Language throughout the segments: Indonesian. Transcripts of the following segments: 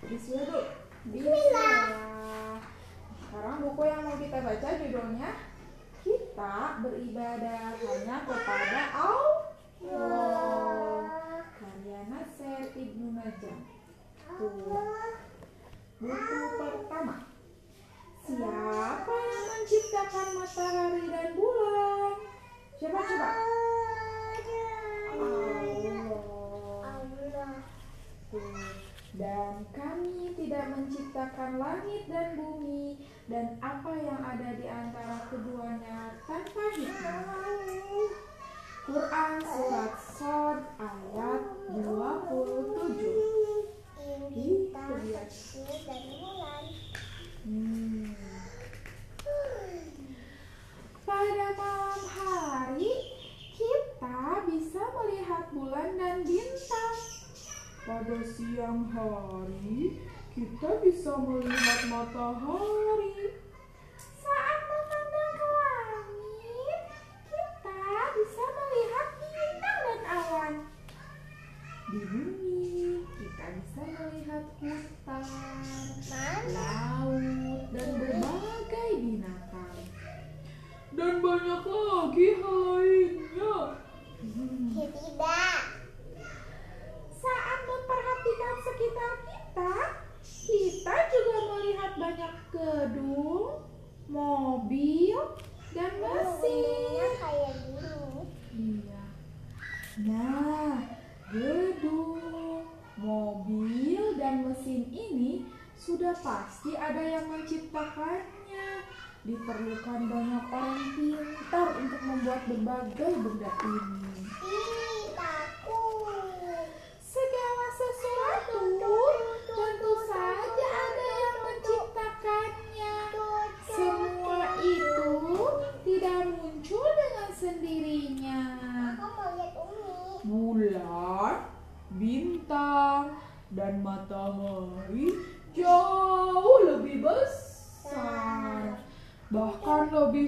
Bismillah. Bismillah. Sekarang buku yang mau kita baca judulnya Kita beribadah hanya kepada Allah. Karya Nasir Ibnu Najam. Tuh. Buku pertama. Siapa yang menciptakan matahari dan bulan? Coba coba. Allah. Tuh. Dan kami tidak menciptakan langit dan bumi dan apa yang ada di antara keduanya tanpa hikmah. Quran Surat Sod ayat 27 Kita kecil dan bulan. Hmm. Pada malam hari kita bisa melihat bulan dan bintang. Pada siang hari kita bisa melihat matahari. Saat memandang ke langit, kita bisa melihat bintang dan awan. Di bumi kita bisa melihat hutan, laut, dan berbagai binatang. Dan banyak lagi hal lainnya. Hmm. Tidak. Saat memperhatikan sekitar kita, kita juga melihat banyak gedung, mobil, dan Mesinnya mesin. kayak gini. Iya. Nah, gedung, mobil, dan mesin ini sudah pasti ada yang menciptakannya. Diperlukan banyak orang pintar untuk membuat berbagai benda ini. Ih, takut. Segala sesuatu tentu saja ada yang menciptakannya. Semua itu tidak muncul dengan sendirinya. Aku mau lihat Umi. Bulan, bintang, dan matahari jauh lebih besar. Bahkan lebih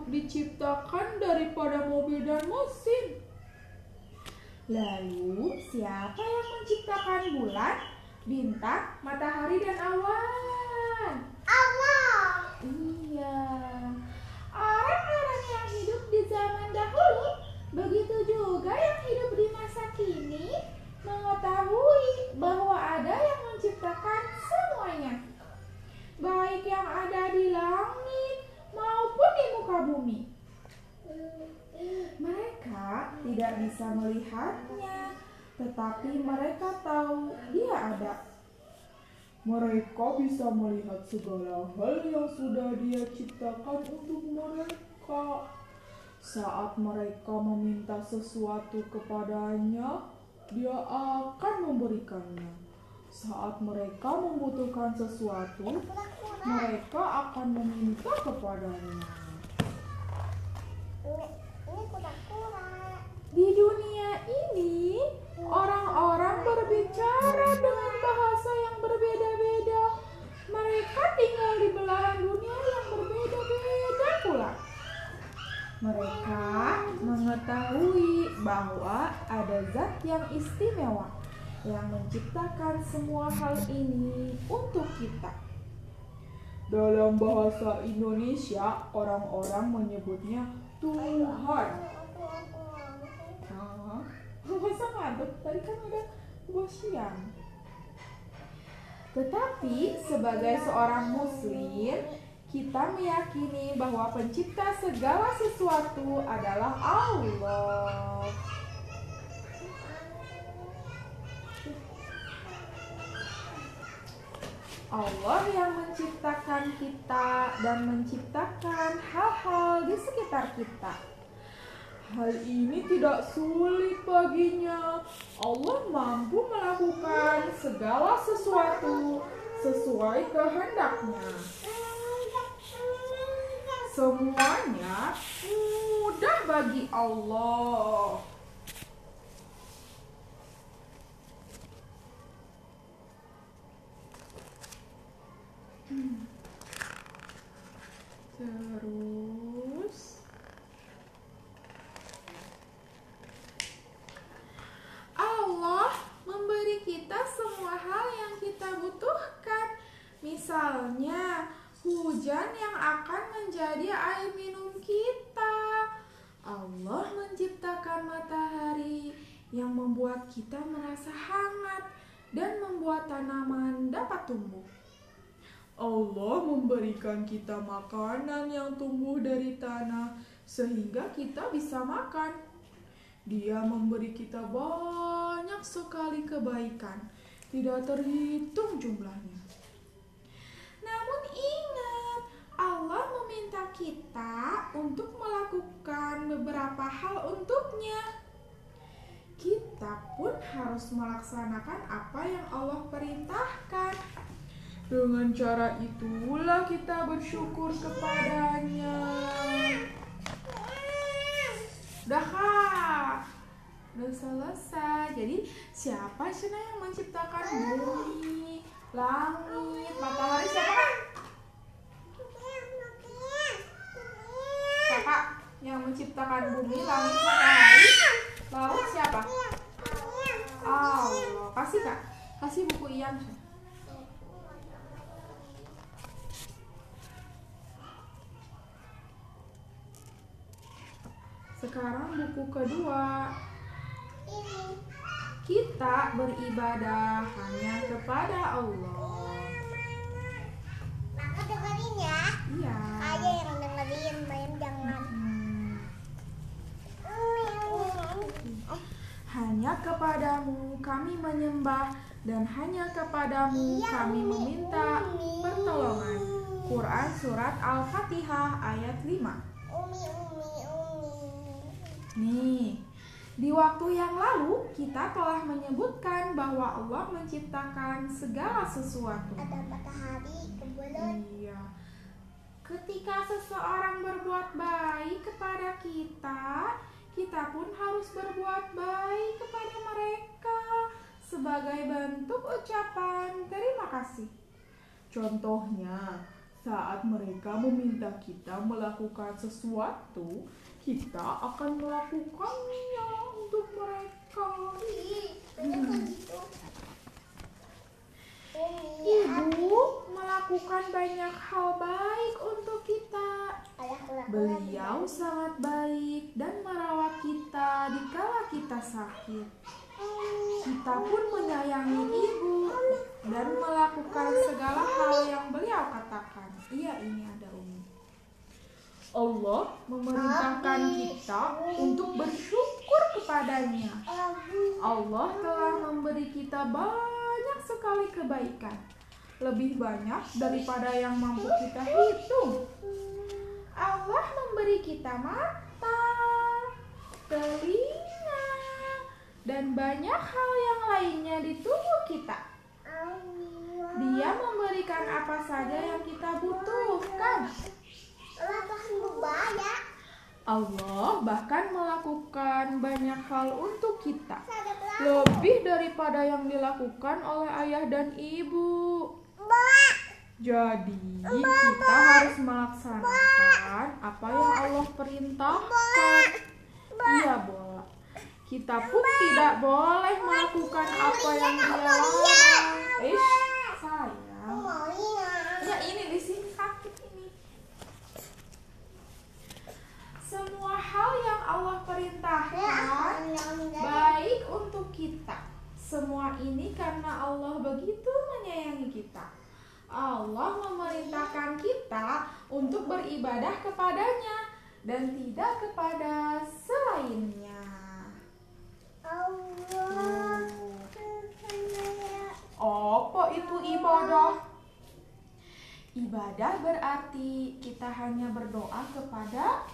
untuk diciptakan daripada mobil dan mesin. Lalu, siapa yang menciptakan bulan, bintang, matahari, dan awan? Allah. Iya. Orang-orang yang hidup di zaman dahulu, begitu juga yang hidup di masa kini, mengetahui bahwa ada yang menciptakan semuanya. Baik yang ada di langit muka bumi. Mereka tidak bisa melihatnya, tetapi mereka tahu dia ada. Mereka bisa melihat segala hal yang sudah dia ciptakan untuk mereka. Saat mereka meminta sesuatu kepadanya, dia akan memberikannya. Saat mereka membutuhkan sesuatu, mereka akan meminta kepadanya. Di dunia ini, orang-orang berbicara dengan bahasa yang berbeda-beda. Mereka tinggal di belahan dunia yang berbeda-beda pula. Mereka mengetahui bahwa ada zat yang istimewa yang menciptakan semua hal ini untuk kita. Dalam bahasa Indonesia, orang-orang menyebutnya Masa ngaduk? Tadi kan udah buah siang. Tetapi sebagai seorang muslim, kita meyakini bahwa pencipta segala sesuatu adalah Allah. Allah yang menciptakan kita dan menciptakan hal-hal di sekitar kita. Hal ini tidak sulit baginya. Allah mampu melakukan segala sesuatu sesuai kehendaknya. Semuanya mudah bagi Allah. Terus Allah memberi kita semua hal yang kita Misalnya, hujan yang akan menjadi air minum kita. Allah menciptakan matahari yang membuat kita merasa hangat dan membuat tanaman dapat tumbuh. Allah memberikan kita makanan yang tumbuh dari tanah sehingga kita bisa makan. Dia memberi kita banyak sekali kebaikan, tidak terhitung jumlahnya. Namun ingat, Allah meminta kita untuk melakukan beberapa hal untuknya. Kita pun harus melaksanakan apa yang Allah perintahkan. Dengan cara itulah kita bersyukur kepadanya. Dah. Udah selesai. Jadi siapa sih yang menciptakan bumi, langit, matahari siapa? Kakak yang menciptakan bumi, langit, matahari, laut siapa? Allah. Kasih kak, kasih buku Ian. Sekarang buku kedua. Kita beribadah hanya kepada Allah. Maka dengerin ya. Iya. Aja yang dengerin, main jangan. Hmm. Hanya kepadamu kami menyembah dan hanya kepadamu kami meminta pertolongan. Quran Surat Al-Fatihah ayat 5 Umi, umi, umi. Nih, di waktu yang lalu kita telah menyebutkan bahwa Allah menciptakan segala sesuatu. Ada matahari ke bulan. Iya. Ketika seseorang berbuat baik kepada kita, kita pun harus berbuat baik kepada mereka sebagai bentuk ucapan terima kasih. Contohnya, saat mereka meminta kita melakukan sesuatu, kita akan melakukannya untuk mereka. Umi, Ibu melakukan banyak hal baik untuk kita. Beliau sangat baik dan merawat kita dikala kita sakit. Kita pun menyayangi ibu dan melakukan segala hal yang beliau katakan. Iya, ini ada. Allah memerintahkan kita untuk bersyukur kepadanya. Allah telah memberi kita banyak sekali kebaikan. Lebih banyak daripada yang mampu kita hitung. Allah memberi kita mata, telinga, dan banyak hal yang lainnya di tubuh kita. Dia memberikan apa saja yang kita butuhkan. Allah Tuhan berbaya. Allah bahkan melakukan banyak hal untuk kita. Lebih daripada yang dilakukan oleh ayah dan ibu. Jadi kita harus melaksanakan apa yang Allah perintahkan. Iya, bola. Kita pun tidak boleh melakukan apa yang dia larang. Ish, sayang. Mau lihat. Ya ini di sini sakit ini. Semua hal yang Allah perintahkan baik untuk kita. Semua ini karena Allah begitu menyayangi kita. Allah memerintahkan kita untuk beribadah kepadanya dan tidak kepada selainnya. Allah. Apa itu ibadah? Ibadah berarti kita hanya berdoa kepada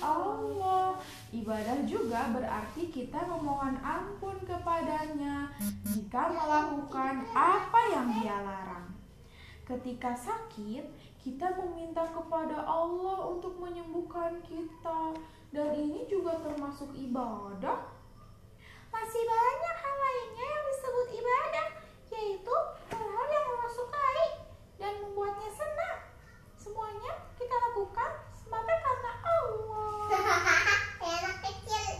Allah. Ibadah juga berarti kita memohon ampun kepadanya jika melakukan apa yang dia larang. Ketika sakit, kita meminta kepada Allah untuk menyembuhkan kita. Dan ini juga termasuk ibadah. Masih banyak hal lainnya yang disebut ibadah, yaitu hal-hal yang Allah sukai dan membuatnya senang. Semuanya kita lakukan semata karena Allah. Anak kecil.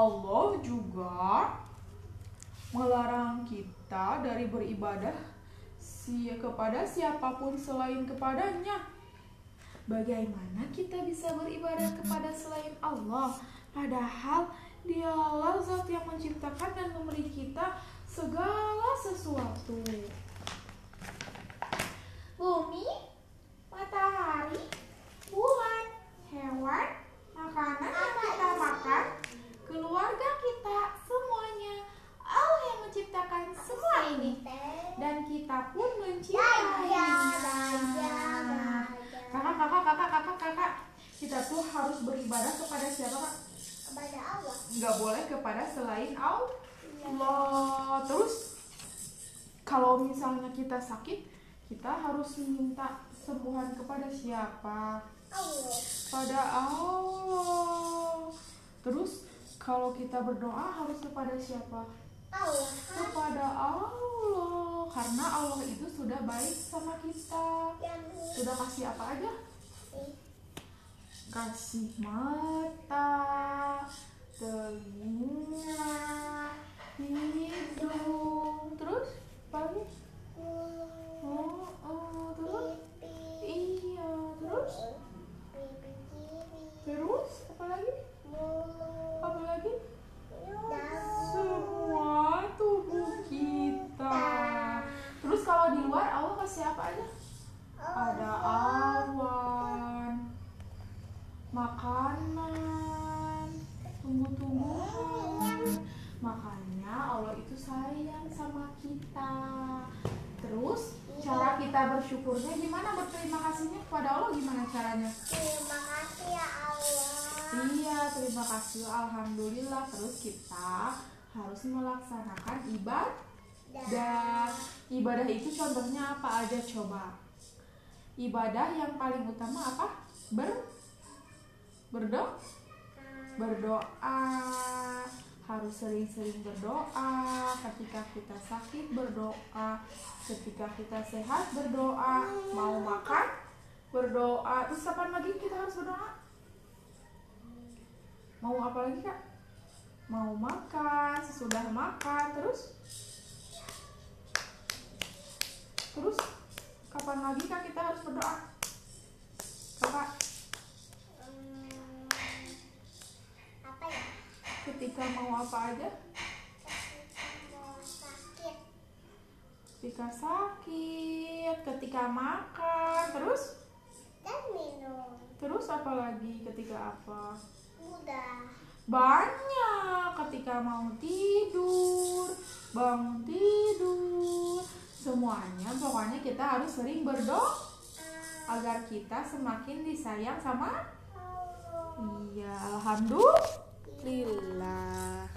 Allah juga melarang kita dari beribadah si kepada siapa pun selain kepadanya. Bagaimana kita bisa beribadah kepada selain Allah? Padahal dialah zat yang menciptakan dan memberi kita segala sesuatu. Bumi, matahari, bulan, hewan, makanan yang kita makan, keluarga kita, semuanya. Allah yang menciptakan semua ini. Dan kita pun mencintainya. Kakak, kakak, kakak, kakak, kakak. Kita tuh harus beribadah kepada siapa, Kak? Kepada Allah. Nggak boleh kepada selain Allah. Terus, kalau misalnya kita sakit, kita harus minta sembuhan kepada siapa? Pada Allah. Terus, kalau kita berdoa harus kepada siapa? Kepada Allah. Karena Allah itu sudah baik sama kita. Sudah kasih apa aja? kasih mata, telinga, hidung, terus apa Semua tubuh kita. Terus kalau di luar Allah kasih apa aja? Ada awan, makanan, tumbuh-tumbuhan. Makanya Allah itu sayang sama kita. Terus cara kita bersyukurnya gimana? Berterima kasihnya kepada Allah gimana caranya? Terima kasih. Alhamdulillah. Terus kita harus melaksanakan ibadah. Dan ibadah itu contohnya apa aja coba? Ibadah yang paling utama apa? Ber berdoa. Berdoa. Harus sering-sering berdoa. Ketika kita sakit berdoa. Ketika kita sehat berdoa. Mau makan berdoa. Terus kapan lagi kita harus berdoa? Mau apa lagi kak? Mau makan, sesudah makan, terus? Terus kapan lagi kak kita harus berdoa? Kakak, Hmm, apa ya? ketika mau apa aja? Ketika sakit, ketika makan, terus? Dan minum. Terus apa lagi? Ketika apa? Banyak ketika mau tidur, bangun tidur, semuanya pokoknya kita harus sering berdoa agar kita semakin disayang sama. Iya, alhamdulillah.